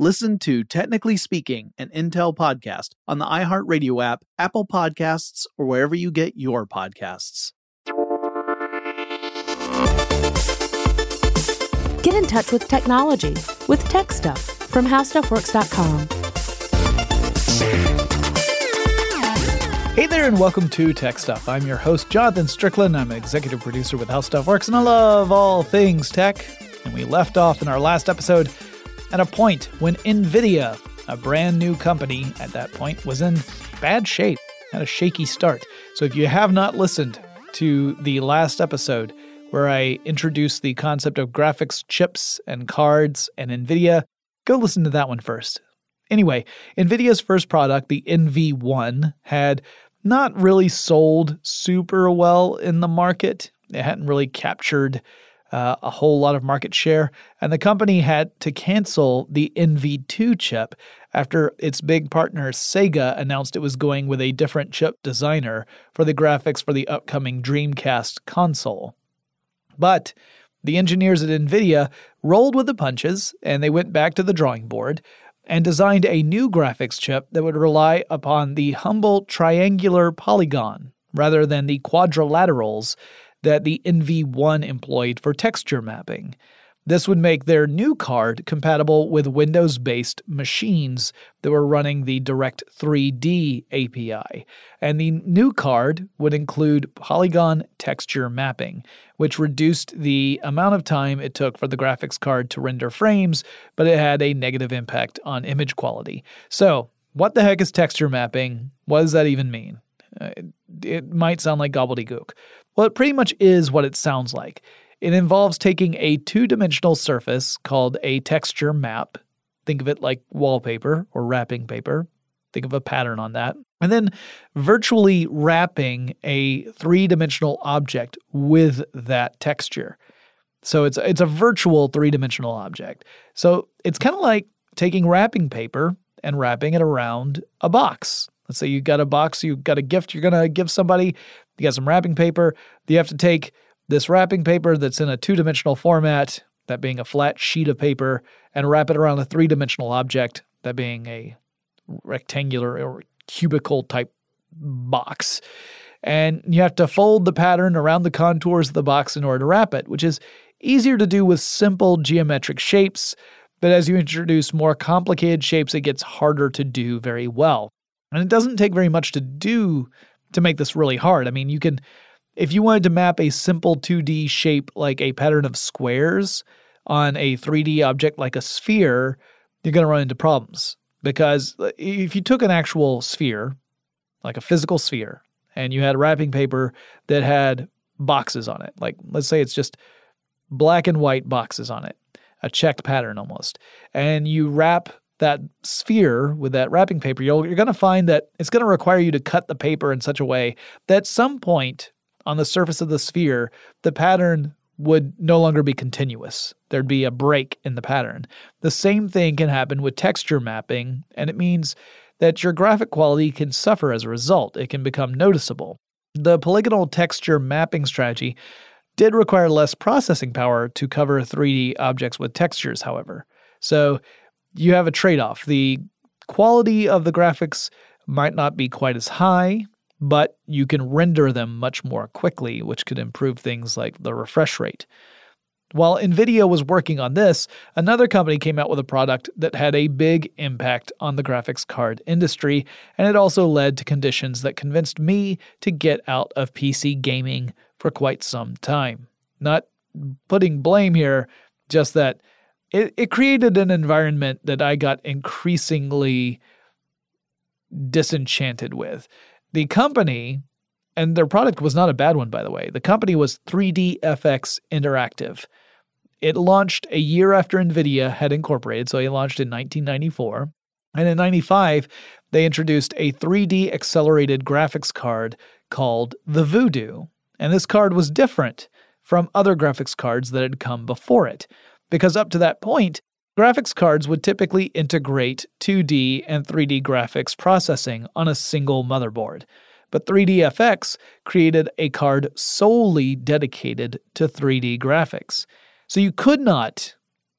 Listen to Technically Speaking, an Intel podcast on the iHeartRadio app, Apple Podcasts, or wherever you get your podcasts. Get in touch with technology with Tech Stuff from HowStuffWorks.com. Hey there, and welcome to Tech Stuff. I'm your host, Jonathan Strickland. I'm an executive producer with How Stuff Works, and I love all things tech. And we left off in our last episode at a point when NVIDIA, a brand new company at that point, was in bad shape, had a shaky start. So if you have not listened to the last episode where I introduced the concept of graphics chips and cards and NVIDIA, go listen to that one first. Anyway, NVIDIA's first product, the NV1, had not really sold super well in the market. It hadn't really captured uh, a whole lot of market share, and the company had to cancel the NV2 chip after its big partner Sega announced it was going with a different chip designer for the graphics for the upcoming Dreamcast console. But the engineers at NVIDIA rolled with the punches and they went back to the drawing board and designed a new graphics chip that would rely upon the humble triangular polygon rather than the quadrilaterals that the NV1 employed for texture mapping. This would make their new card compatible with Windows based machines that were running the Direct 3D API. And the new card would include polygon texture mapping, which reduced the amount of time it took for the graphics card to render frames, but it had a negative impact on image quality. So, what the heck is texture mapping? What does that even mean? Uh, it, it might sound like gobbledygook. Well, it pretty much is what it sounds like. It involves taking a two dimensional surface called a texture map. Think of it like wallpaper or wrapping paper. Think of a pattern on that. And then virtually wrapping a three dimensional object with that texture. So it's, it's a virtual three dimensional object. So it's kind of like taking wrapping paper and wrapping it around a box. Let's say you got a box, you got a gift you're going to give somebody, you got some wrapping paper. You have to take this wrapping paper that's in a two dimensional format, that being a flat sheet of paper, and wrap it around a three dimensional object, that being a rectangular or cubical type box. And you have to fold the pattern around the contours of the box in order to wrap it, which is easier to do with simple geometric shapes. But as you introduce more complicated shapes, it gets harder to do very well. And it doesn't take very much to do to make this really hard. I mean, you can, if you wanted to map a simple 2D shape like a pattern of squares on a 3D object like a sphere, you're going to run into problems. Because uh, if you took an actual sphere, like a physical sphere, and you had wrapping paper that had boxes on it, like let's say it's just black and white boxes on it, a checked pattern almost, and you wrap that sphere with that wrapping paper, you're, you're going to find that it's going to require you to cut the paper in such a way that at some point on the surface of the sphere, the pattern would no longer be continuous. There'd be a break in the pattern. The same thing can happen with texture mapping, and it means that your graphic quality can suffer as a result. It can become noticeable. The polygonal texture mapping strategy did require less processing power to cover 3D objects with textures, however. So you have a trade off. The quality of the graphics might not be quite as high, but you can render them much more quickly, which could improve things like the refresh rate. While NVIDIA was working on this, another company came out with a product that had a big impact on the graphics card industry, and it also led to conditions that convinced me to get out of PC gaming for quite some time. Not putting blame here, just that it, it created an environment that I got increasingly disenchanted with. The company, and their product was not a bad one, by the way, the company was 3DFX Interactive. It launched a year after NVIDIA had incorporated, so it launched in 1994. And in 95, they introduced a 3D accelerated graphics card called the Voodoo. And this card was different from other graphics cards that had come before it because up to that point, graphics cards would typically integrate 2D and 3D graphics processing on a single motherboard. But 3DFX created a card solely dedicated to 3D graphics. So you could not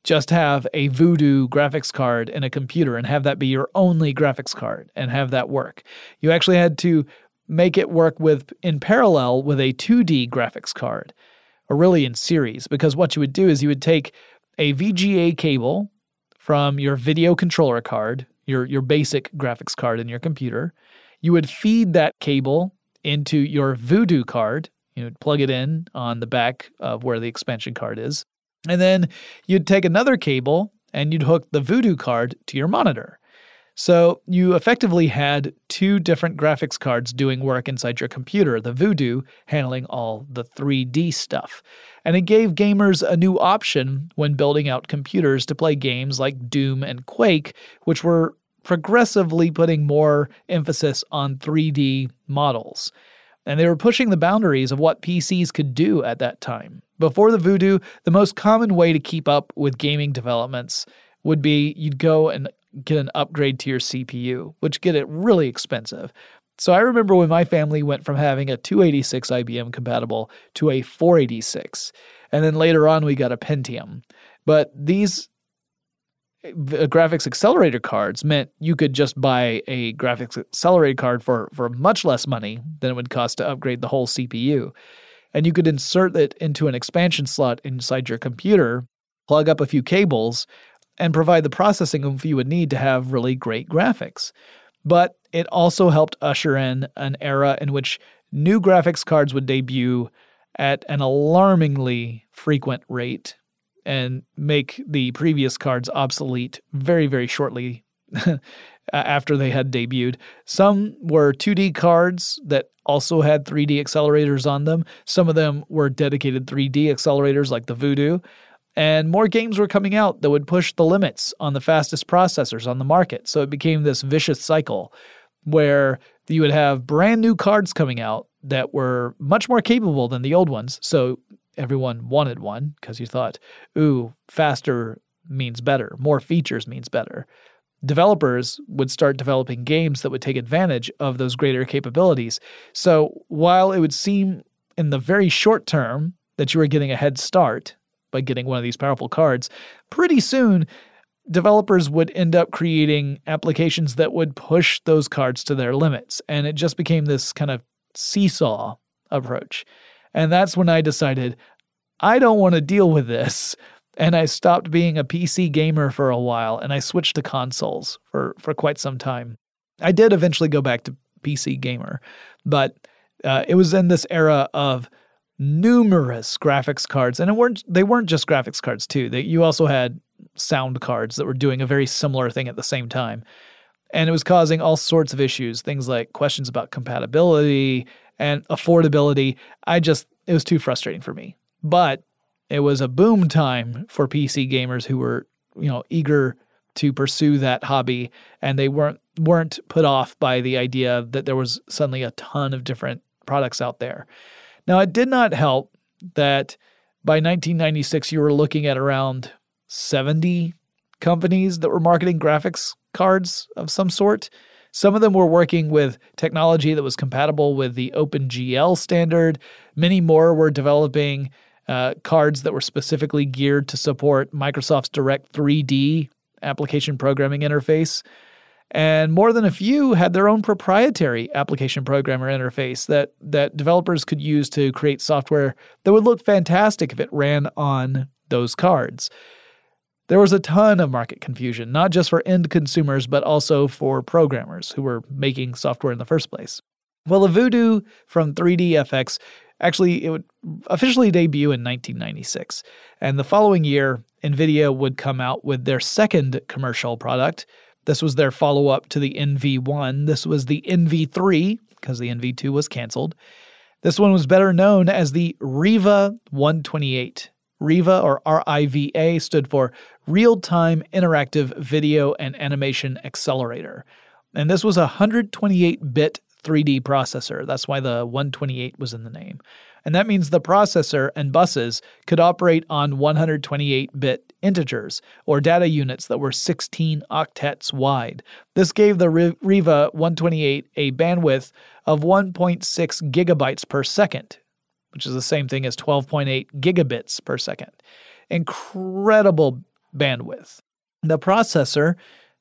just have a Voodoo graphics card in a computer and have that be your only graphics card and have that work. You actually had to make it work with in parallel with a 2D graphics card, or really in series, because what you would do is you would take a VGA cable from your video controller card, your, your basic graphics card in your computer. You would feed that cable into your Voodoo card. You would plug it in on the back of where the expansion card is. And then you'd take another cable and you'd hook the Voodoo card to your monitor. So you effectively had two different graphics cards doing work inside your computer, the Voodoo handling all the 3D stuff. And it gave gamers a new option when building out computers to play games like Doom and Quake, which were progressively putting more emphasis on 3D models. And they were pushing the boundaries of what PCs could do at that time. Before the Voodoo, the most common way to keep up with gaming developments would be you'd go and get an upgrade to your CPU, which get it really expensive. So I remember when my family went from having a 286 IBM compatible to a 486, and then later on we got a Pentium. But these uh, graphics accelerator cards meant you could just buy a graphics accelerator card for, for much less money than it would cost to upgrade the whole CPU. And you could insert it into an expansion slot inside your computer, plug up a few cables, and provide the processing you would need to have really great graphics. But it also helped usher in an era in which new graphics cards would debut at an alarmingly frequent rate and make the previous cards obsolete very, very shortly after they had debuted. Some were 2D cards that also had 3D accelerators on them. Some of them were dedicated 3D accelerators like the Voodoo. And more games were coming out that would push the limits on the fastest processors on the market. So it became this vicious cycle where you would have brand new cards coming out that were much more capable than the old ones. So everyone wanted one because you thought, ooh, faster means better, more features means better. Developers would start developing games that would take advantage of those greater capabilities. So while it would seem in the very short term that you were getting a head start by getting one of these powerful cards, pretty soon developers would end up creating applications that would push those cards to their limits. And it just became this kind of seesaw approach. And that's when I decided I don't want to deal with this. And I stopped being a PC gamer for a while and I switched to consoles for, for quite some time. I did eventually go back to PC gamer, but uh, it was in this era of numerous graphics cards, and it weren't they weren't just graphics cards too. That you also had sound cards that were doing a very similar thing at the same time, and it was causing all sorts of issues, things like questions about compatibility and affordability. I just it was too frustrating for me, but it was a boom time for PC gamers who were you know eager to pursue that hobby and they weren't weren't put off by the idea that there was suddenly a ton of different products out there. Now, it did not help that by 1996 you were looking at around 70 companies that were marketing graphics cards of some sort. Some of them were working with technology that was compatible with the OpenGL standard. Many more were developing uh, cards that were specifically geared to support Microsoft's Direct 3D application programming interface. And more than a few had their own proprietary application programmer interface that, that developers could use to create software that would look fantastic if it ran on those cards. There was a ton of market confusion, not just for end consumers, but also for programmers who were making software in the first place. Well, the Voodoo from 3DFX actually it would officially debut in 1996, and the following year, NVIDIA would come out with their second commercial product. This was their follow up to the NV1. This was the NV3 because the NV2 was canceled. This one was better known as the Riva 128. Riva or RIVA stood for Real Time Interactive Video and Animation Accelerator. And this was a 128 bit 3D processor. That's why the 128 was in the name and that means the processor and buses could operate on 128 bit integers, or data units that were 16 octets wide. This gave the Riva 128 a bandwidth of 1.6 gigabytes per second, which is the same thing as 12.8 gigabits per second. Incredible bandwidth. The processor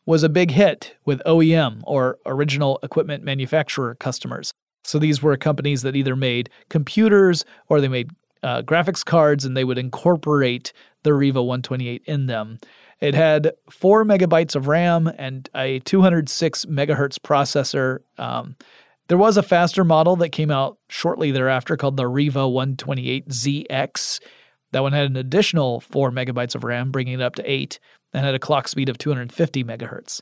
was a big hit with OEM or original equipment manufacturer customers. So these were companies that either made computers or they made uh, graphics cards and they would incorporate the Riva 128 in them. It had four megabytes of RAM and a 206 megahertz processor. Um, there was a faster model that came out shortly thereafter called the Riva 128ZX. That one had an additional four megabytes of RAM, bringing it up to eight, and had a clock speed of 250 megahertz.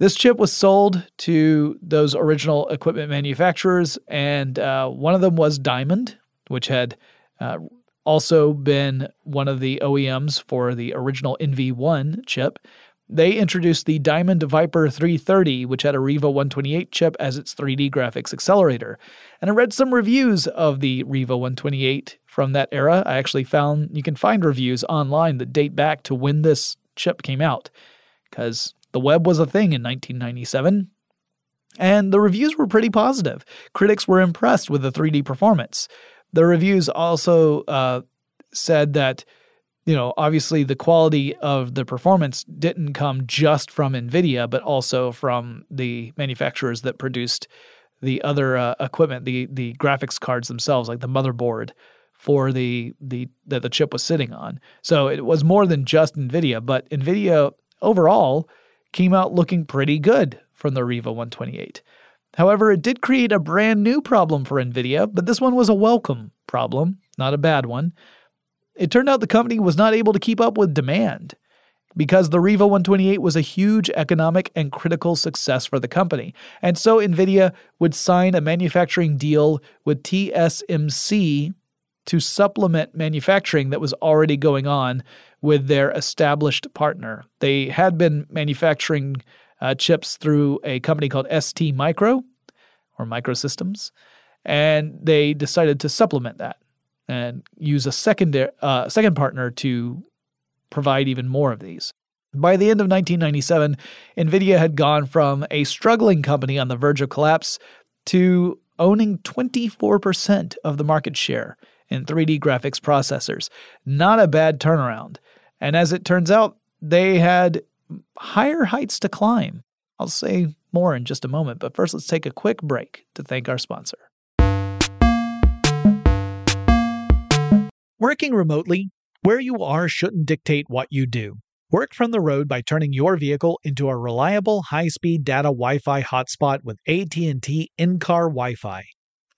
This chip was sold to those original equipment manufacturers, and uh, one of them was Diamond, which had uh, also been one of the OEMs for the original NV1 chip. They introduced the Diamond Viper 330, which had a Riva 128 chip as its 3D graphics accelerator. And I read some reviews of the Riva 128 from that era. I actually found you can find reviews online that date back to when this chip came out, because the web was a thing in 1997, and the reviews were pretty positive. Critics were impressed with the 3D performance. The reviews also uh, said that, you know, obviously the quality of the performance didn't come just from NVIDIA, but also from the manufacturers that produced the other uh, equipment, the the graphics cards themselves, like the motherboard for the the that the chip was sitting on. So it was more than just NVIDIA, but NVIDIA overall came out looking pretty good from the Riva 128. However, it did create a brand new problem for NVIDIA, but this one was a welcome problem, not a bad one. It turned out the company was not able to keep up with demand because the Riva 128 was a huge economic and critical success for the company. And so NVIDIA would sign a manufacturing deal with TSMC to supplement manufacturing that was already going on with their established partner. They had been manufacturing uh, chips through a company called ST Micro or Microsystems, and they decided to supplement that and use a second uh, second partner to provide even more of these. By the end of 1997, NVIDIA had gone from a struggling company on the verge of collapse to owning 24% of the market share in 3D graphics processors. Not a bad turnaround. And as it turns out, they had higher heights to climb. I'll say more in just a moment, but first let's take a quick break to thank our sponsor. Working remotely, where you are shouldn't dictate what you do. Work from the road by turning your vehicle into a reliable high-speed data Wi-Fi hotspot with AT&T in-car Wi-Fi.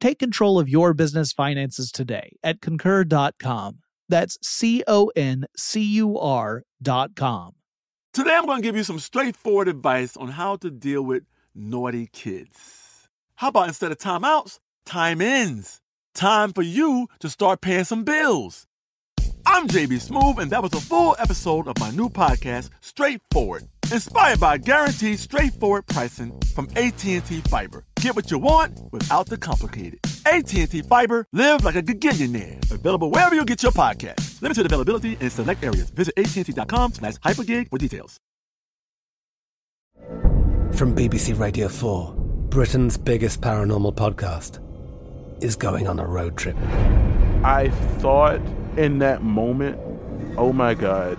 Take control of your business finances today at concur.com. That's C O N C U R.com. Today, I'm going to give you some straightforward advice on how to deal with naughty kids. How about instead of timeouts, time ins? Time for you to start paying some bills. I'm JB Smoove, and that was a full episode of my new podcast, Straightforward, inspired by guaranteed straightforward pricing from AT&T Fiber. Get what you want without the complicated. AT&T Fiber, live like a gigillionaire. Available wherever you get your podcast. Limited availability in select areas. Visit AT&T.com slash hypergig for details. From BBC Radio 4, Britain's biggest paranormal podcast is going on a road trip. I thought in that moment, oh my God,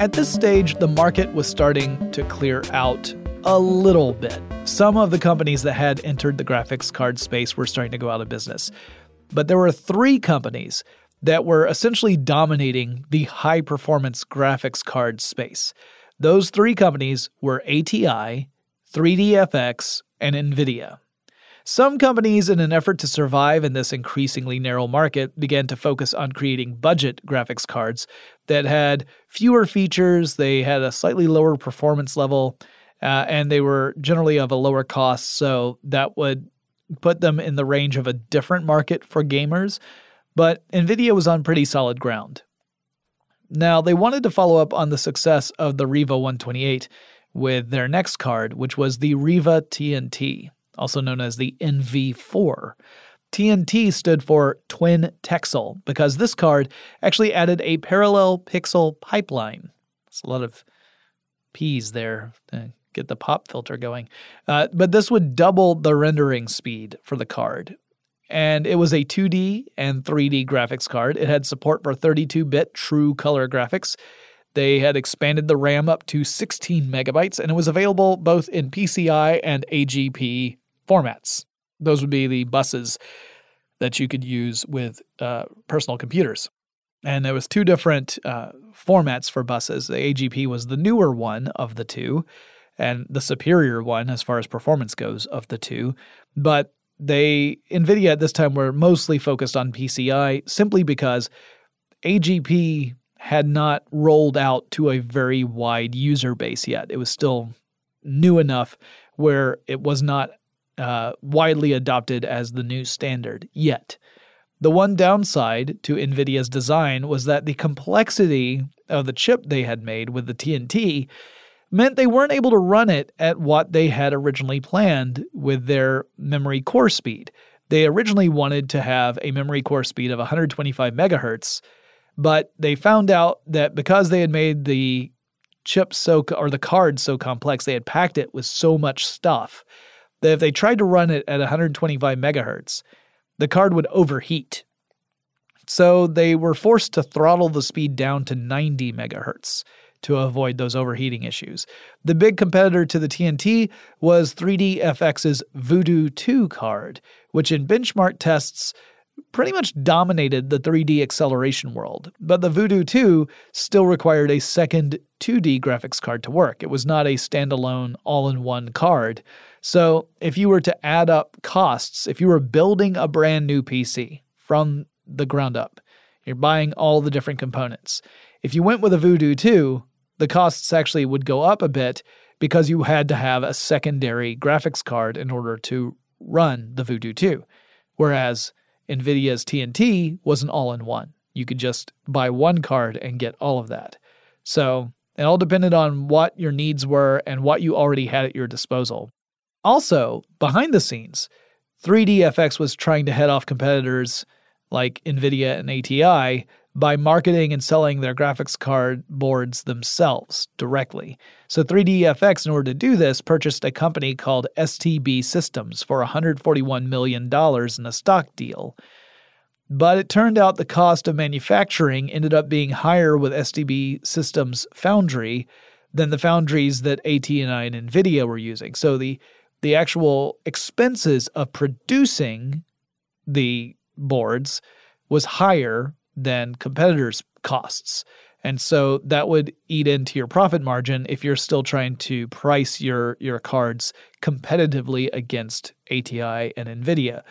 At this stage, the market was starting to clear out a little bit. Some of the companies that had entered the graphics card space were starting to go out of business. But there were three companies that were essentially dominating the high performance graphics card space. Those three companies were ATI, 3DFX, and NVIDIA. Some companies, in an effort to survive in this increasingly narrow market, began to focus on creating budget graphics cards that had fewer features, they had a slightly lower performance level, uh, and they were generally of a lower cost. So that would put them in the range of a different market for gamers. But NVIDIA was on pretty solid ground. Now, they wanted to follow up on the success of the Riva 128 with their next card, which was the Riva TNT also known as the NV4. TNT stood for Twin Texel because this card actually added a parallel pixel pipeline. It's a lot of P's there to get the pop filter going. Uh, but this would double the rendering speed for the card. And it was a 2D and 3D graphics card. It had support for 32 bit true color graphics. They had expanded the RAM up to 16 megabytes, and it was available both in PCI and AGP formats. Those would be the buses that you could use with uh, personal computers. And there was two different uh, formats for buses. The AGP was the newer one of the two, and the superior one as far as performance goes of the two. But they Nvidia at this time were mostly focused on PCI simply because AGP had not rolled out to a very wide user base yet. It was still new enough where it was not uh, widely adopted as the new standard yet. The one downside to NVIDIA's design was that the complexity of the chip they had made with the TNT meant they weren't able to run it at what they had originally planned with their memory core speed. They originally wanted to have a memory core speed of 125 megahertz, but they found out that because they had made the chip so or the card so complex, they had packed it with so much stuff that if they tried to run it at 125 megahertz, the card would overheat. So they were forced to throttle the speed down to 90 megahertz to avoid those overheating issues. The big competitor to the TNT was 3DFX's Voodoo 2 card, which in benchmark tests pretty much dominated the 3D acceleration world. But the Voodoo 2 still required a second 2D graphics card to work. It was not a standalone all in one card. So if you were to add up costs, if you were building a brand new PC from the ground up, you're buying all the different components. If you went with a Voodoo 2, the costs actually would go up a bit because you had to have a secondary graphics card in order to run the Voodoo 2. Whereas NVIDIA's TNT was an all in one. You could just buy one card and get all of that. So it all depended on what your needs were and what you already had at your disposal. Also, behind the scenes, 3DFX was trying to head off competitors like NVIDIA and ATI by marketing and selling their graphics card boards themselves directly. So 3DFX, in order to do this, purchased a company called STB Systems for $141 million in a stock deal. But it turned out the cost of manufacturing ended up being higher with STB Systems Foundry than the foundries that ATI and NVIDIA were using. So the the actual expenses of producing the boards was higher than competitors' costs. And so that would eat into your profit margin if you're still trying to price your, your cards competitively against ATI and NVIDIA.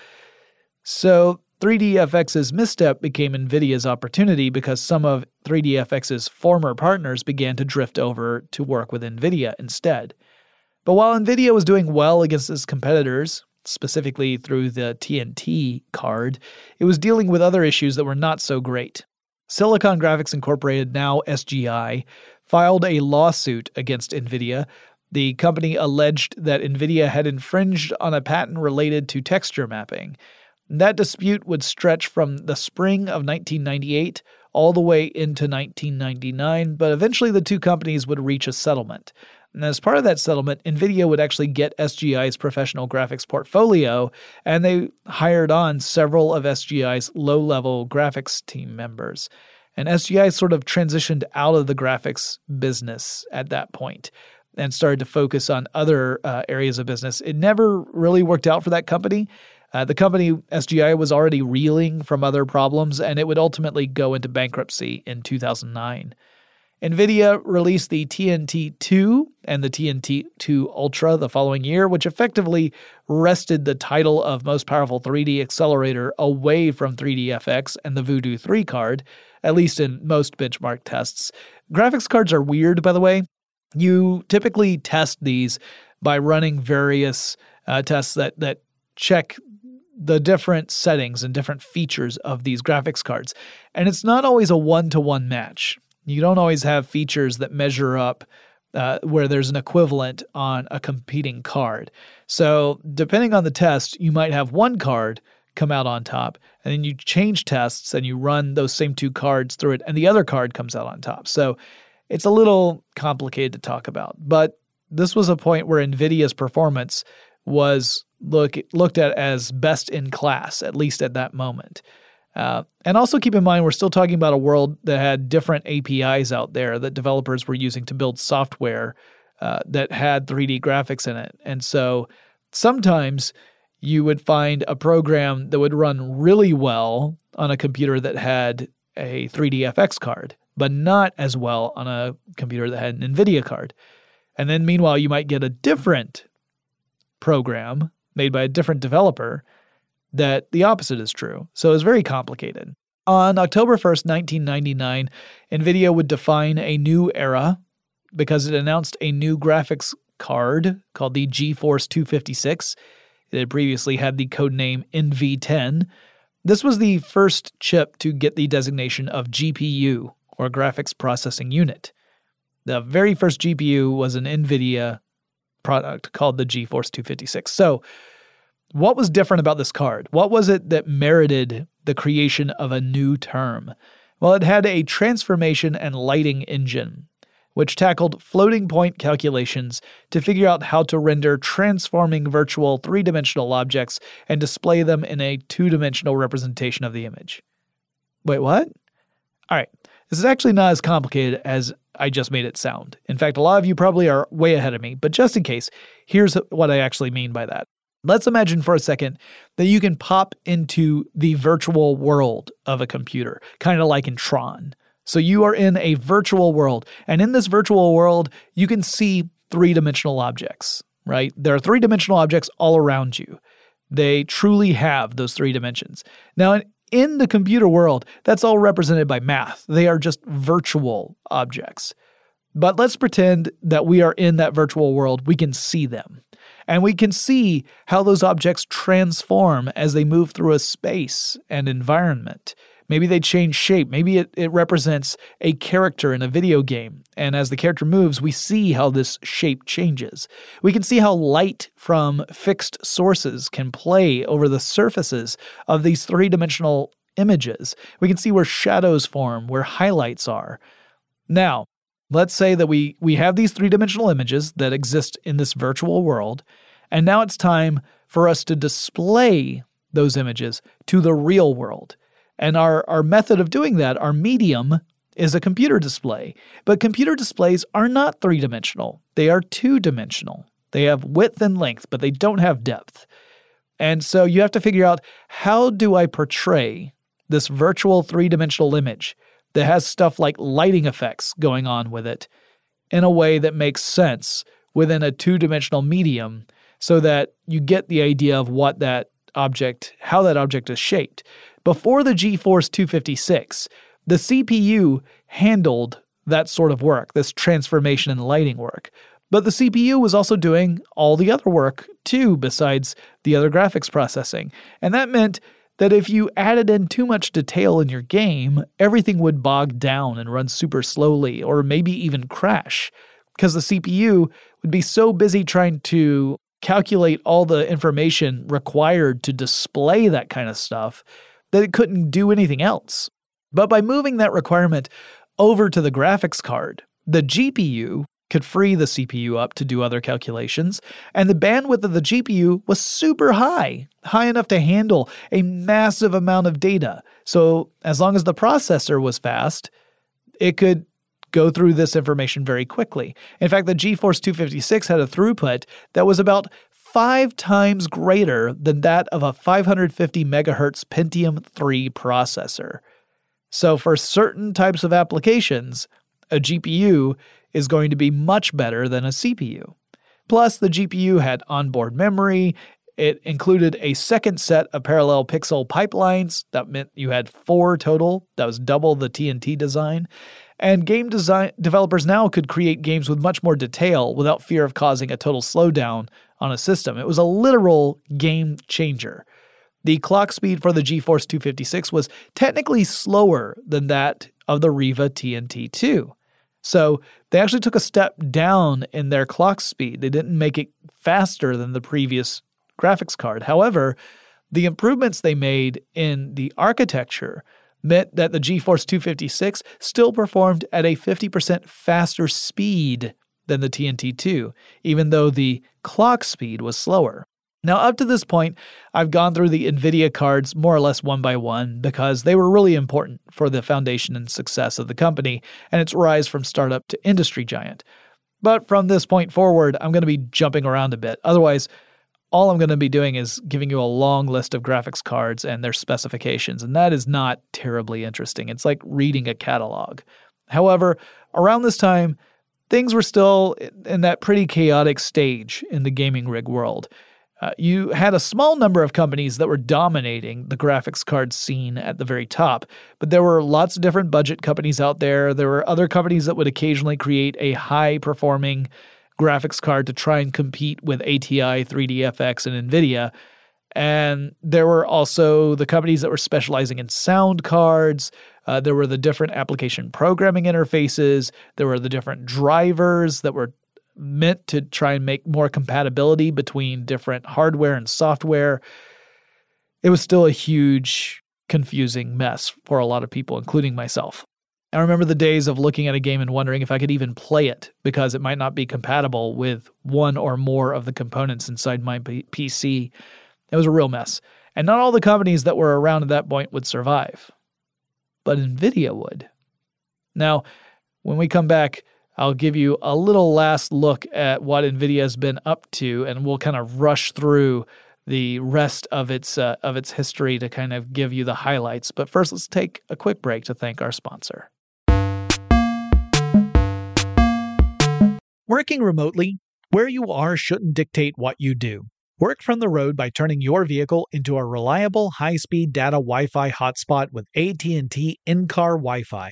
So 3DFX's misstep became NVIDIA's opportunity because some of 3DFX's former partners began to drift over to work with NVIDIA instead. But while NVIDIA was doing well against its competitors, specifically through the TNT card, it was dealing with other issues that were not so great. Silicon Graphics Incorporated, now SGI, filed a lawsuit against NVIDIA. The company alleged that NVIDIA had infringed on a patent related to texture mapping. That dispute would stretch from the spring of 1998 all the way into 1999, but eventually the two companies would reach a settlement. And as part of that settlement, NVIDIA would actually get SGI's professional graphics portfolio, and they hired on several of SGI's low level graphics team members. And SGI sort of transitioned out of the graphics business at that point and started to focus on other uh, areas of business. It never really worked out for that company. Uh, the company SGI was already reeling from other problems, and it would ultimately go into bankruptcy in 2009. NVIDIA released the TNT 2 and the TNT 2 Ultra the following year, which effectively wrested the title of most powerful 3D accelerator away from 3DFX and the Voodoo 3 card, at least in most benchmark tests. Graphics cards are weird, by the way. You typically test these by running various uh, tests that, that check the different settings and different features of these graphics cards. And it's not always a one to one match. You don't always have features that measure up uh, where there's an equivalent on a competing card. So, depending on the test, you might have one card come out on top, and then you change tests and you run those same two cards through it, and the other card comes out on top. So, it's a little complicated to talk about, but this was a point where NVIDIA's performance was look, looked at as best in class, at least at that moment. Uh, and also keep in mind, we're still talking about a world that had different APIs out there that developers were using to build software uh, that had 3D graphics in it. And so sometimes you would find a program that would run really well on a computer that had a 3DFX card, but not as well on a computer that had an NVIDIA card. And then meanwhile, you might get a different program made by a different developer that the opposite is true. So it's very complicated. On October 1st, 1999, NVIDIA would define a new era because it announced a new graphics card called the GeForce 256. It had previously had the codename NV10. This was the first chip to get the designation of GPU, or Graphics Processing Unit. The very first GPU was an NVIDIA product called the GeForce 256. So, what was different about this card? What was it that merited the creation of a new term? Well, it had a transformation and lighting engine, which tackled floating point calculations to figure out how to render transforming virtual three dimensional objects and display them in a two dimensional representation of the image. Wait, what? All right, this is actually not as complicated as I just made it sound. In fact, a lot of you probably are way ahead of me, but just in case, here's what I actually mean by that. Let's imagine for a second that you can pop into the virtual world of a computer, kind of like in Tron. So you are in a virtual world, and in this virtual world, you can see three dimensional objects, right? There are three dimensional objects all around you. They truly have those three dimensions. Now, in the computer world, that's all represented by math. They are just virtual objects. But let's pretend that we are in that virtual world. We can see them. And we can see how those objects transform as they move through a space and environment. Maybe they change shape. Maybe it, it represents a character in a video game. And as the character moves, we see how this shape changes. We can see how light from fixed sources can play over the surfaces of these three dimensional images. We can see where shadows form, where highlights are. Now, Let's say that we, we have these three dimensional images that exist in this virtual world, and now it's time for us to display those images to the real world. And our, our method of doing that, our medium, is a computer display. But computer displays are not three dimensional, they are two dimensional. They have width and length, but they don't have depth. And so you have to figure out how do I portray this virtual three dimensional image that has stuff like lighting effects going on with it in a way that makes sense within a two dimensional medium so that you get the idea of what that object, how that object is shaped. Before the GeForce 256, the CPU handled that sort of work, this transformation and lighting work. But the CPU was also doing all the other work too, besides the other graphics processing. And that meant that if you added in too much detail in your game, everything would bog down and run super slowly, or maybe even crash, because the CPU would be so busy trying to calculate all the information required to display that kind of stuff that it couldn't do anything else. But by moving that requirement over to the graphics card, the GPU could free the CPU up to do other calculations, and the bandwidth of the GPU was super high, high enough to handle a massive amount of data. So, as long as the processor was fast, it could go through this information very quickly. In fact, the GeForce 256 had a throughput that was about five times greater than that of a 550 megahertz Pentium 3 processor. So, for certain types of applications, a GPU is going to be much better than a CPU. Plus, the GPU had onboard memory. It included a second set of parallel pixel pipelines. That meant you had four total. That was double the TNT design. And game design developers now could create games with much more detail without fear of causing a total slowdown on a system. It was a literal game changer. The clock speed for the GeForce 256 was technically slower than that of the Riva TNT 2. So they actually took a step down in their clock speed. They didn't make it faster than the previous graphics card. However, the improvements they made in the architecture meant that the GeForce 256 still performed at a 50% faster speed than the TNT 2, even though the clock speed was slower. Now, up to this point, I've gone through the NVIDIA cards more or less one by one because they were really important for the foundation and success of the company and its rise from startup to industry giant. But from this point forward, I'm going to be jumping around a bit. Otherwise, all I'm going to be doing is giving you a long list of graphics cards and their specifications, and that is not terribly interesting. It's like reading a catalog. However, around this time, things were still in that pretty chaotic stage in the gaming rig world. Uh, you had a small number of companies that were dominating the graphics card scene at the very top, but there were lots of different budget companies out there. There were other companies that would occasionally create a high performing graphics card to try and compete with ATI, 3DFX, and NVIDIA. And there were also the companies that were specializing in sound cards. Uh, there were the different application programming interfaces. There were the different drivers that were meant to try and make more compatibility between different hardware and software. It was still a huge, confusing mess for a lot of people, including myself. I remember the days of looking at a game and wondering if I could even play it because it might not be compatible with one or more of the components inside my P- PC. It was a real mess. And not all the companies that were around at that point would survive, but NVIDIA would. Now, when we come back, I'll give you a little last look at what NVIDIA has been up to, and we'll kind of rush through the rest of its uh, of its history to kind of give you the highlights. But first, let's take a quick break to thank our sponsor. Working remotely, where you are shouldn't dictate what you do. Work from the road by turning your vehicle into a reliable high-speed data Wi-Fi hotspot with AT&T in-car Wi-Fi.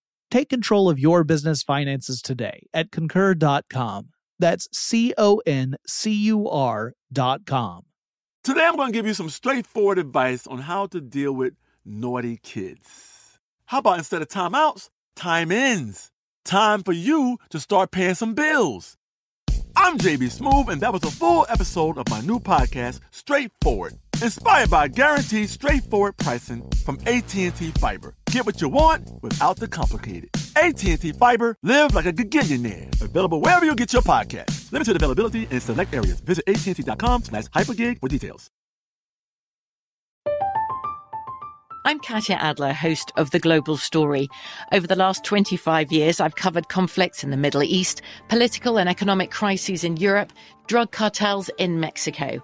Take control of your business finances today at concur.com. That's C O N C U R.com. Today, I'm going to give you some straightforward advice on how to deal with naughty kids. How about instead of timeouts, time ins? Time for you to start paying some bills. I'm JB Smoove, and that was a full episode of my new podcast, Straightforward, inspired by guaranteed straightforward pricing from AT&T Fiber. Get what you want without the complicated. AT&T Fiber, live like a gigillionaire. Available wherever you get your podcast. Limited availability in select areas. Visit AT&T.com slash hypergig for details. I'm Katya Adler, host of The Global Story. Over the last 25 years, I've covered conflicts in the Middle East, political and economic crises in Europe, drug cartels in Mexico.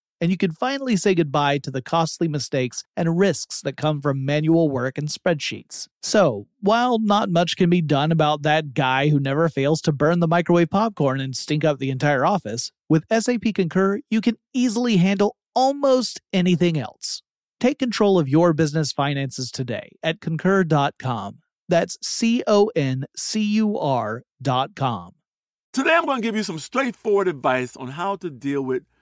And you can finally say goodbye to the costly mistakes and risks that come from manual work and spreadsheets. So, while not much can be done about that guy who never fails to burn the microwave popcorn and stink up the entire office, with SAP Concur, you can easily handle almost anything else. Take control of your business finances today at concur.com. That's C O N C U R dot com. Today, I'm going to give you some straightforward advice on how to deal with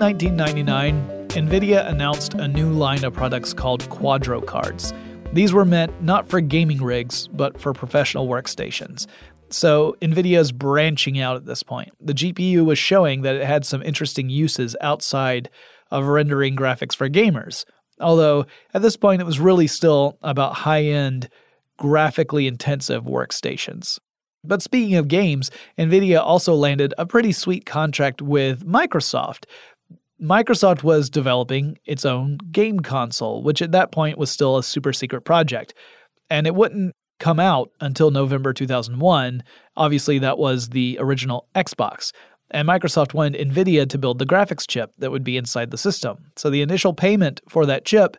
Late 1999, NVIDIA announced a new line of products called Quadro cards. These were meant not for gaming rigs, but for professional workstations. So NVIDIA is branching out at this point. The GPU was showing that it had some interesting uses outside of rendering graphics for gamers. Although at this point it was really still about high end, graphically intensive workstations. But speaking of games, NVIDIA also landed a pretty sweet contract with Microsoft. Microsoft was developing its own game console, which at that point was still a super secret project. And it wouldn't come out until November 2001. Obviously, that was the original Xbox. And Microsoft wanted NVIDIA to build the graphics chip that would be inside the system. So the initial payment for that chip,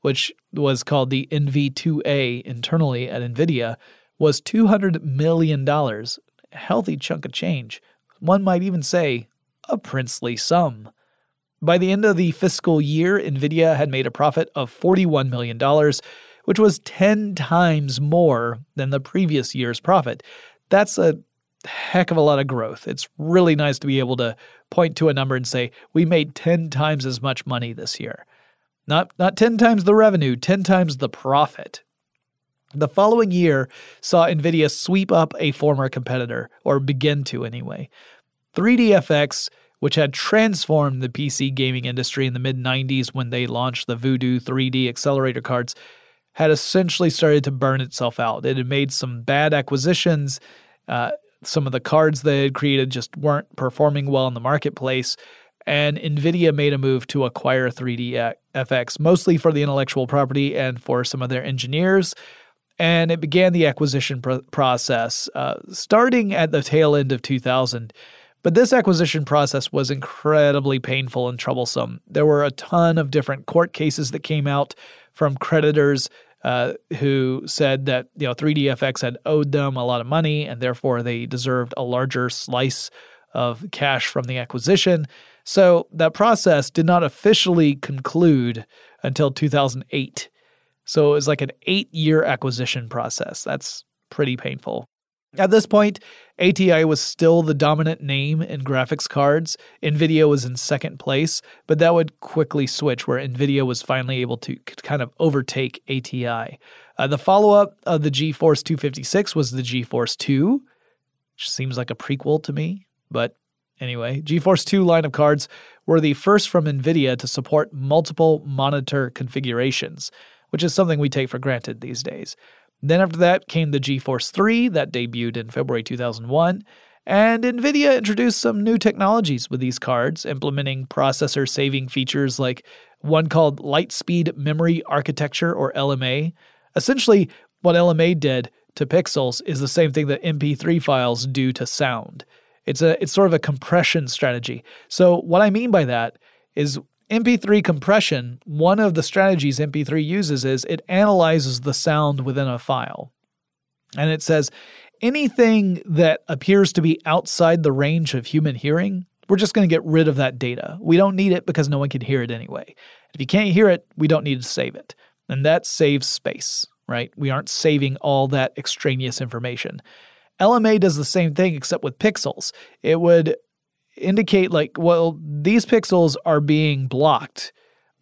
which was called the NV2A internally at NVIDIA, was $200 million, a healthy chunk of change. One might even say a princely sum. By the end of the fiscal year, NVIDIA had made a profit of $41 million, which was 10 times more than the previous year's profit. That's a heck of a lot of growth. It's really nice to be able to point to a number and say, we made 10 times as much money this year. Not, not 10 times the revenue, 10 times the profit. The following year saw NVIDIA sweep up a former competitor, or begin to anyway. 3DFX, which had transformed the PC gaming industry in the mid 90s when they launched the Voodoo 3D accelerator cards, had essentially started to burn itself out. It had made some bad acquisitions. Uh, some of the cards they had created just weren't performing well in the marketplace. And NVIDIA made a move to acquire 3DFX, mostly for the intellectual property and for some of their engineers. And it began the acquisition process uh, starting at the tail end of 2000. But this acquisition process was incredibly painful and troublesome. There were a ton of different court cases that came out from creditors uh, who said that you know 3DFX had owed them a lot of money and therefore they deserved a larger slice of cash from the acquisition. So that process did not officially conclude until 2008. So it was like an eight year acquisition process. That's pretty painful. At this point, ATI was still the dominant name in graphics cards. NVIDIA was in second place, but that would quickly switch where NVIDIA was finally able to kind of overtake ATI. Uh, the follow up of the GeForce 256 was the GeForce 2, which seems like a prequel to me, but anyway, GeForce 2 line of cards were the first from NVIDIA to support multiple monitor configurations, which is something we take for granted these days. Then after that came the GeForce 3 that debuted in February 2001. And NVIDIA introduced some new technologies with these cards, implementing processor saving features like one called Lightspeed Memory Architecture, or LMA. Essentially, what LMA did to pixels is the same thing that MP3 files do to sound. It's a it's sort of a compression strategy. So what I mean by that is MP3 compression, one of the strategies MP3 uses is it analyzes the sound within a file. And it says anything that appears to be outside the range of human hearing, we're just going to get rid of that data. We don't need it because no one can hear it anyway. If you can't hear it, we don't need to save it. And that saves space, right? We aren't saving all that extraneous information. LMA does the same thing except with pixels. It would indicate, like, well, these pixels are being blocked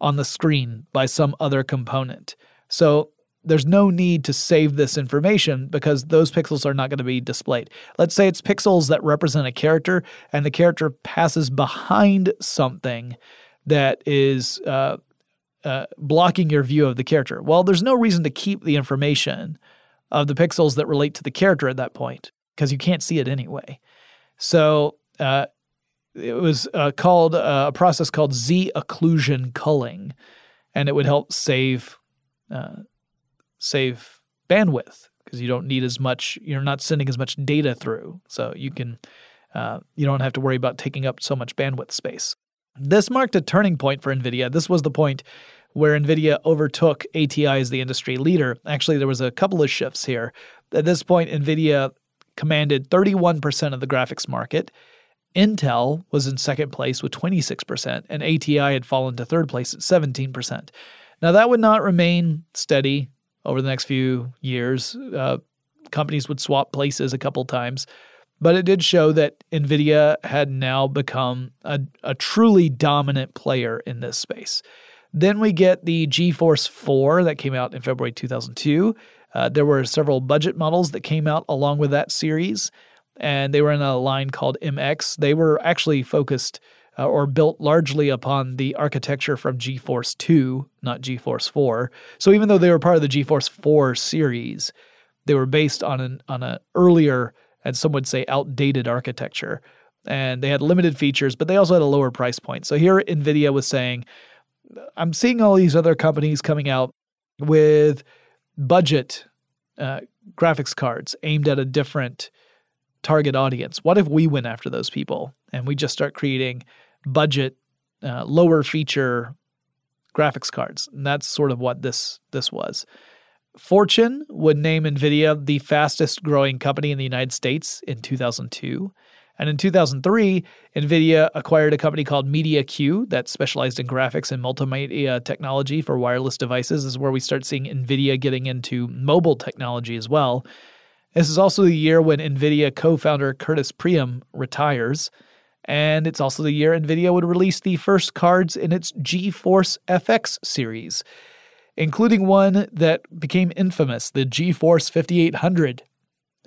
on the screen by some other component. So there's no need to save this information because those pixels are not going to be displayed. Let's say it's pixels that represent a character and the character passes behind something that is uh, uh, blocking your view of the character. Well, there's no reason to keep the information of the pixels that relate to the character at that point because you can't see it anyway. So uh, it was uh, called uh, a process called Z occlusion culling, and it would help save uh, save bandwidth because you don't need as much. You're not sending as much data through, so you can uh, you don't have to worry about taking up so much bandwidth space. This marked a turning point for NVIDIA. This was the point where NVIDIA overtook ATI as the industry leader. Actually, there was a couple of shifts here. At this point, NVIDIA commanded 31% of the graphics market. Intel was in second place with 26%, and ATI had fallen to third place at 17%. Now, that would not remain steady over the next few years. Uh, companies would swap places a couple times, but it did show that NVIDIA had now become a, a truly dominant player in this space. Then we get the GeForce 4 that came out in February 2002. Uh, there were several budget models that came out along with that series, and they were in a line called MX. They were actually focused uh, or built largely upon the architecture from GeForce 2, not GeForce 4. So even though they were part of the GeForce 4 series, they were based on an on an earlier and some would say outdated architecture. And they had limited features, but they also had a lower price point. So here Nvidia was saying, I'm seeing all these other companies coming out with budget uh, graphics cards aimed at a different target audience. What if we went after those people and we just start creating budget, uh, lower feature graphics cards. And that's sort of what this this was. Fortune would name Nvidia the fastest growing company in the United States in 2002. And in 2003, NVIDIA acquired a company called MediaQ that specialized in graphics and multimedia technology for wireless devices. This is where we start seeing NVIDIA getting into mobile technology as well. This is also the year when NVIDIA co founder Curtis Priem retires. And it's also the year NVIDIA would release the first cards in its GeForce FX series, including one that became infamous, the GeForce 5800.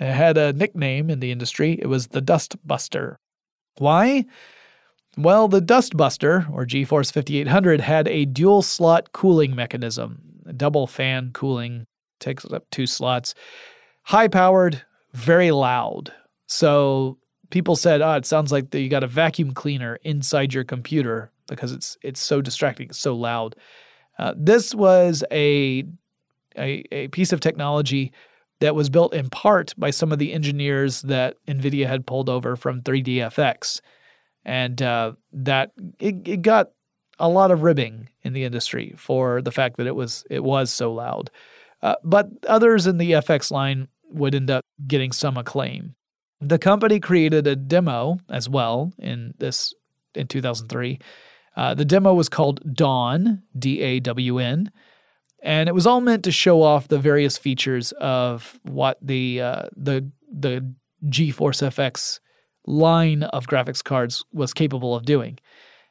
It had a nickname in the industry. It was the Dustbuster. Why? Well, the Dustbuster, or GeForce 5800, had a dual slot cooling mechanism, double fan cooling, takes up two slots, high powered, very loud. So people said, "Oh, it sounds like you got a vacuum cleaner inside your computer because it's it's so distracting, it's so loud." Uh, this was a, a a piece of technology that was built in part by some of the engineers that NVIDIA had pulled over from 3DFX, and uh, that it, it got a lot of ribbing in the industry for the fact that it was it was so loud. Uh, but others in the FX line would end up getting some acclaim. The company created a demo as well in this in 2003. Uh, the demo was called Dawn, D A W N, and it was all meant to show off the various features of what the uh, the the GeForce FX line of graphics cards was capable of doing.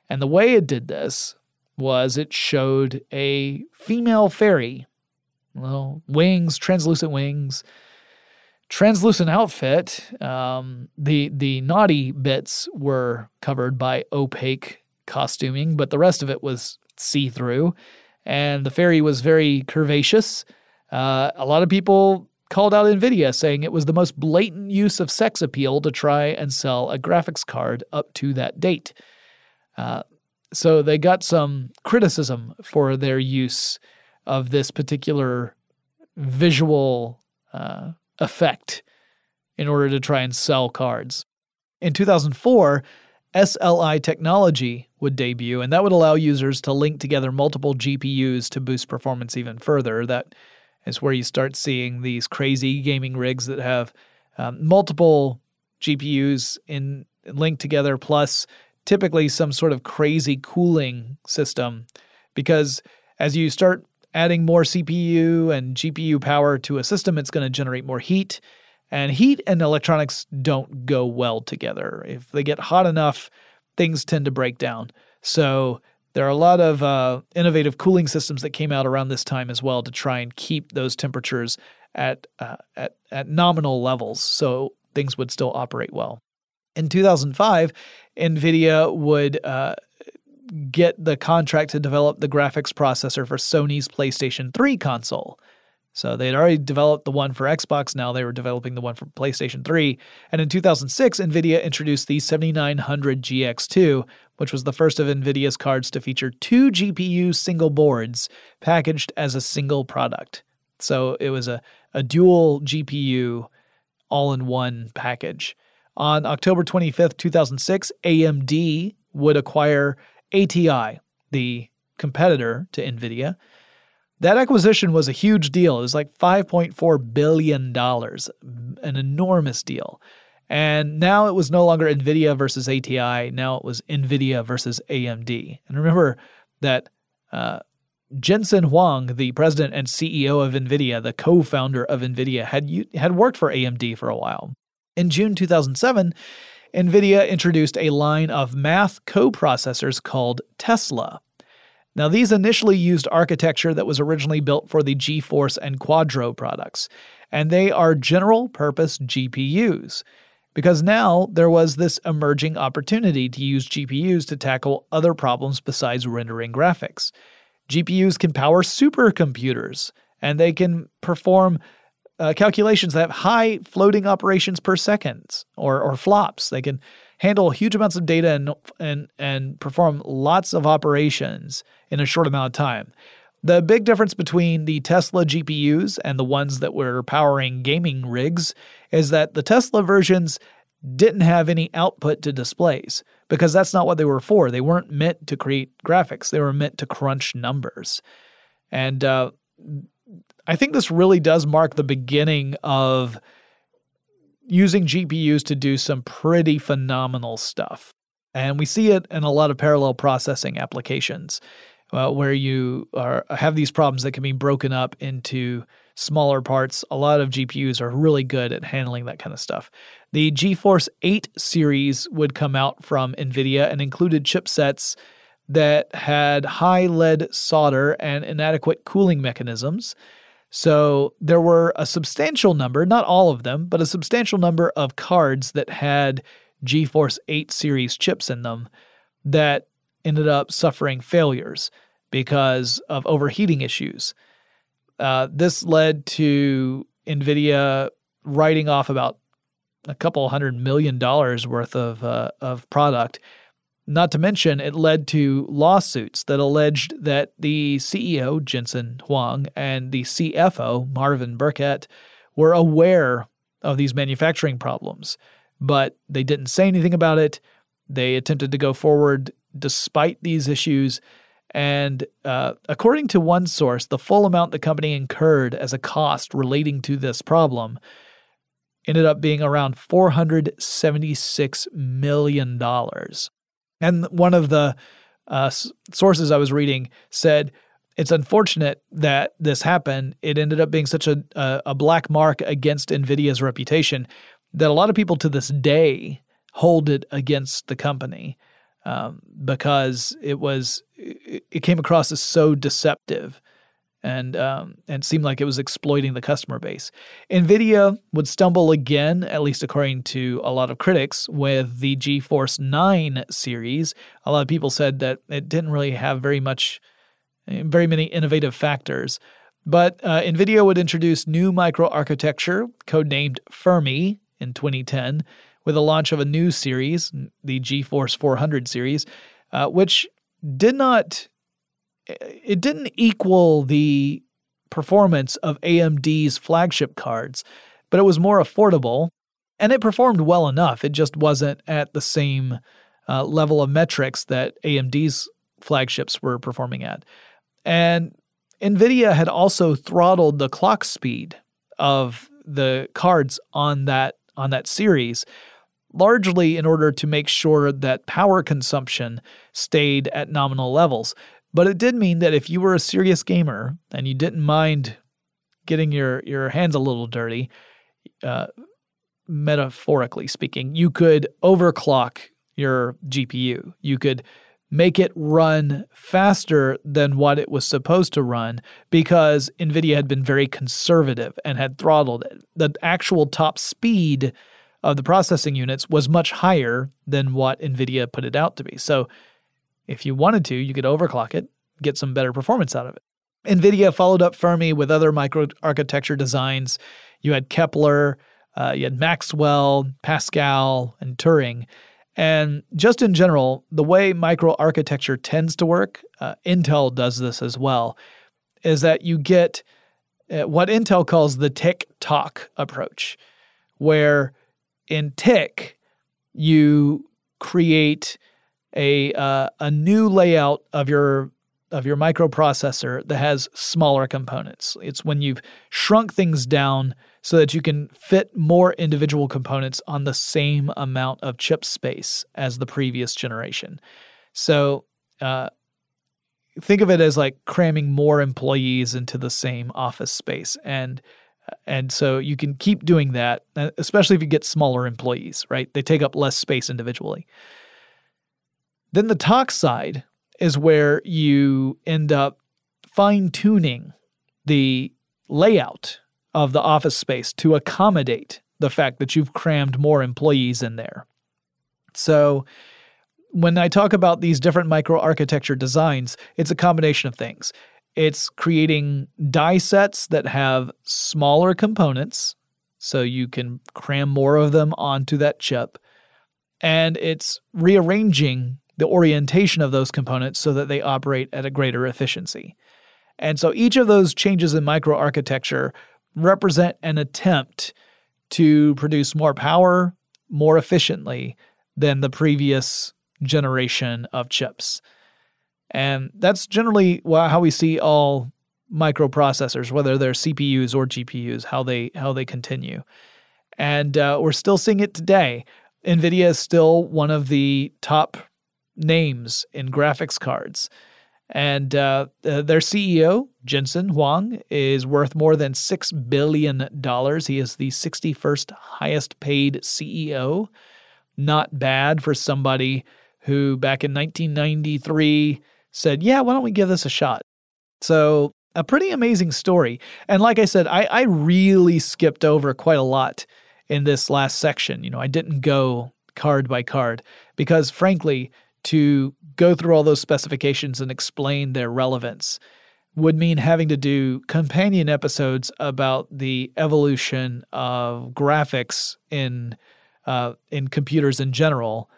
And the way it did this was it showed a female fairy, well, wings, translucent wings, translucent outfit. Um, the the naughty bits were covered by opaque costuming, but the rest of it was see through. And the fairy was very curvaceous. Uh, a lot of people called out Nvidia, saying it was the most blatant use of sex appeal to try and sell a graphics card up to that date. Uh, so they got some criticism for their use of this particular visual uh, effect in order to try and sell cards. In 2004, SLI technology would debut, and that would allow users to link together multiple GPUs to boost performance even further. That is where you start seeing these crazy gaming rigs that have um, multiple GPUs in linked together, plus typically some sort of crazy cooling system. Because as you start adding more CPU and GPU power to a system, it's going to generate more heat. And heat and electronics don't go well together. If they get hot enough, things tend to break down. So there are a lot of uh, innovative cooling systems that came out around this time as well to try and keep those temperatures at uh, at at nominal levels, so things would still operate well. In 2005, NVIDIA would uh, get the contract to develop the graphics processor for Sony's PlayStation 3 console. So they'd already developed the one for Xbox, now they were developing the one for PlayStation 3. And in 2006, NVIDIA introduced the 7900 GX2, which was the first of NVIDIA's cards to feature two GPU single boards packaged as a single product. So it was a, a dual GPU all in one package. On October 25th, 2006, AMD would acquire ATI, the competitor to NVIDIA. That acquisition was a huge deal. It was like $5.4 billion, an enormous deal. And now it was no longer NVIDIA versus ATI. Now it was NVIDIA versus AMD. And remember that uh, Jensen Huang, the president and CEO of NVIDIA, the co founder of NVIDIA, had, had worked for AMD for a while. In June 2007, NVIDIA introduced a line of math coprocessors called Tesla. Now, these initially used architecture that was originally built for the GeForce and Quadro products, and they are general purpose GPUs. Because now there was this emerging opportunity to use GPUs to tackle other problems besides rendering graphics. GPUs can power supercomputers, and they can perform uh, calculations that have high floating operations per second or, or flops. They can handle huge amounts of data and, and, and perform lots of operations in a short amount of time. The big difference between the Tesla GPUs and the ones that were powering gaming rigs is that the Tesla versions didn't have any output to displays because that's not what they were for. They weren't meant to create graphics, they were meant to crunch numbers. And uh, I think this really does mark the beginning of using GPUs to do some pretty phenomenal stuff. And we see it in a lot of parallel processing applications uh, where you are, have these problems that can be broken up into smaller parts. A lot of GPUs are really good at handling that kind of stuff. The GeForce 8 series would come out from NVIDIA and included chipsets that had high lead solder and inadequate cooling mechanisms. So there were a substantial number, not all of them, but a substantial number of cards that had GeForce 8 series chips in them that ended up suffering failures because of overheating issues. Uh, this led to NVIDIA writing off about a couple hundred million dollars worth of, uh, of product not to mention, it led to lawsuits that alleged that the CEO, Jensen Huang, and the CFO, Marvin Burkett, were aware of these manufacturing problems, but they didn't say anything about it. They attempted to go forward despite these issues. And uh, according to one source, the full amount the company incurred as a cost relating to this problem ended up being around $476 million. And one of the uh, sources I was reading said it's unfortunate that this happened. It ended up being such a, a, a black mark against NVIDIA's reputation that a lot of people to this day hold it against the company um, because it was it, it came across as so deceptive and um, and seemed like it was exploiting the customer base. Nvidia would stumble again, at least according to a lot of critics, with the GeForce 9 series. A lot of people said that it didn't really have very much, very many innovative factors. But uh, Nvidia would introduce new microarchitecture, codenamed Fermi, in 2010, with the launch of a new series, the GeForce 400 series, uh, which did not it didn't equal the performance of AMD's flagship cards, but it was more affordable and it performed well enough. It just wasn't at the same uh, level of metrics that AMD's flagships were performing at. And NVIDIA had also throttled the clock speed of the cards on that on that series largely in order to make sure that power consumption stayed at nominal levels. But it did mean that if you were a serious gamer and you didn't mind getting your, your hands a little dirty, uh, metaphorically speaking, you could overclock your GPU. You could make it run faster than what it was supposed to run because NVIDIA had been very conservative and had throttled it. The actual top speed of the processing units was much higher than what NVIDIA put it out to be. So if you wanted to, you could overclock it, get some better performance out of it. NVIDIA followed up Fermi with other microarchitecture designs. You had Kepler, uh, you had Maxwell, Pascal, and Turing. And just in general, the way microarchitecture tends to work, uh, Intel does this as well, is that you get uh, what Intel calls the tick tock approach, where in tick, you create a uh, a new layout of your of your microprocessor that has smaller components. It's when you've shrunk things down so that you can fit more individual components on the same amount of chip space as the previous generation. So uh, think of it as like cramming more employees into the same office space and and so you can keep doing that especially if you get smaller employees right they take up less space individually then the talk side is where you end up fine tuning the layout of the office space to accommodate the fact that you've crammed more employees in there. So, when I talk about these different microarchitecture designs, it's a combination of things. It's creating die sets that have smaller components so you can cram more of them onto that chip. And it's rearranging the orientation of those components so that they operate at a greater efficiency. And so each of those changes in microarchitecture represent an attempt to produce more power more efficiently than the previous generation of chips. And that's generally how we see all microprocessors, whether they're CPUs or GPUs, how they how they continue. And uh, we're still seeing it today. NVIDIA is still one of the top names in graphics cards. And uh, their CEO, Jensen Huang, is worth more than $6 billion. He is the 61st highest paid CEO. Not bad for somebody who back in 1993 said, Yeah, why don't we give this a shot? So, a pretty amazing story. And like I said, I, I really skipped over quite a lot in this last section. You know, I didn't go card by card because, frankly, to go through all those specifications and explain their relevance would mean having to do companion episodes about the evolution of graphics in uh, in computers in general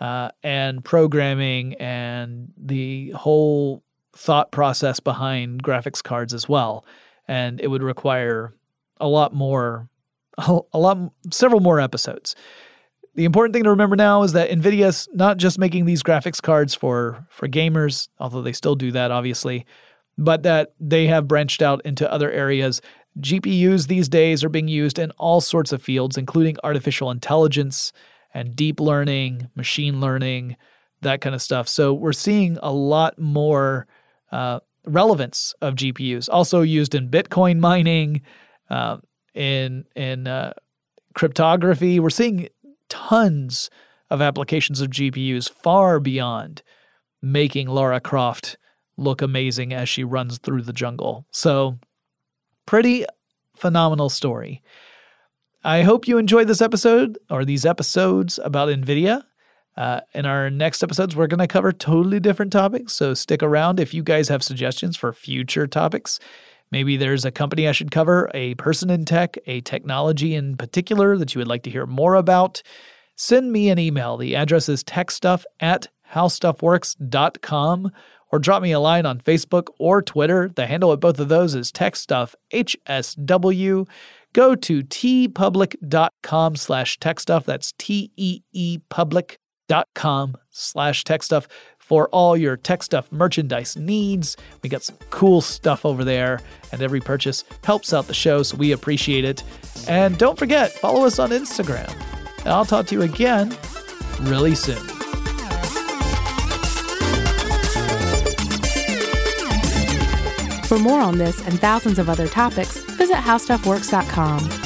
uh, and programming and the whole thought process behind graphics cards as well. And it would require a lot more, a lot, several more episodes. The important thing to remember now is that NVIDIA's not just making these graphics cards for, for gamers, although they still do that, obviously, but that they have branched out into other areas. GPUs these days are being used in all sorts of fields, including artificial intelligence and deep learning, machine learning, that kind of stuff. So we're seeing a lot more uh, relevance of GPUs, also used in Bitcoin mining, uh, in in uh, cryptography. We're seeing tons of applications of GPUs far beyond making Lara Croft look amazing as she runs through the jungle. So, pretty phenomenal story. I hope you enjoyed this episode or these episodes about NVIDIA. Uh, in our next episodes, we're going to cover totally different topics. So stick around if you guys have suggestions for future topics. Maybe there's a company I should cover, a person in tech, a technology in particular that you would like to hear more about. Send me an email. The address is techstuff at howstuffworks.com or drop me a line on Facebook or Twitter. The handle at both of those is techstuff, HSW. Go to teepublic.com slash techstuff. That's T-E-E public.com slash techstuff for all your tech stuff merchandise needs. We got some cool stuff over there, and every purchase helps out the show, so we appreciate it. And don't forget, follow us on Instagram. And I'll talk to you again really soon. For more on this and thousands of other topics, visit howstuffworks.com.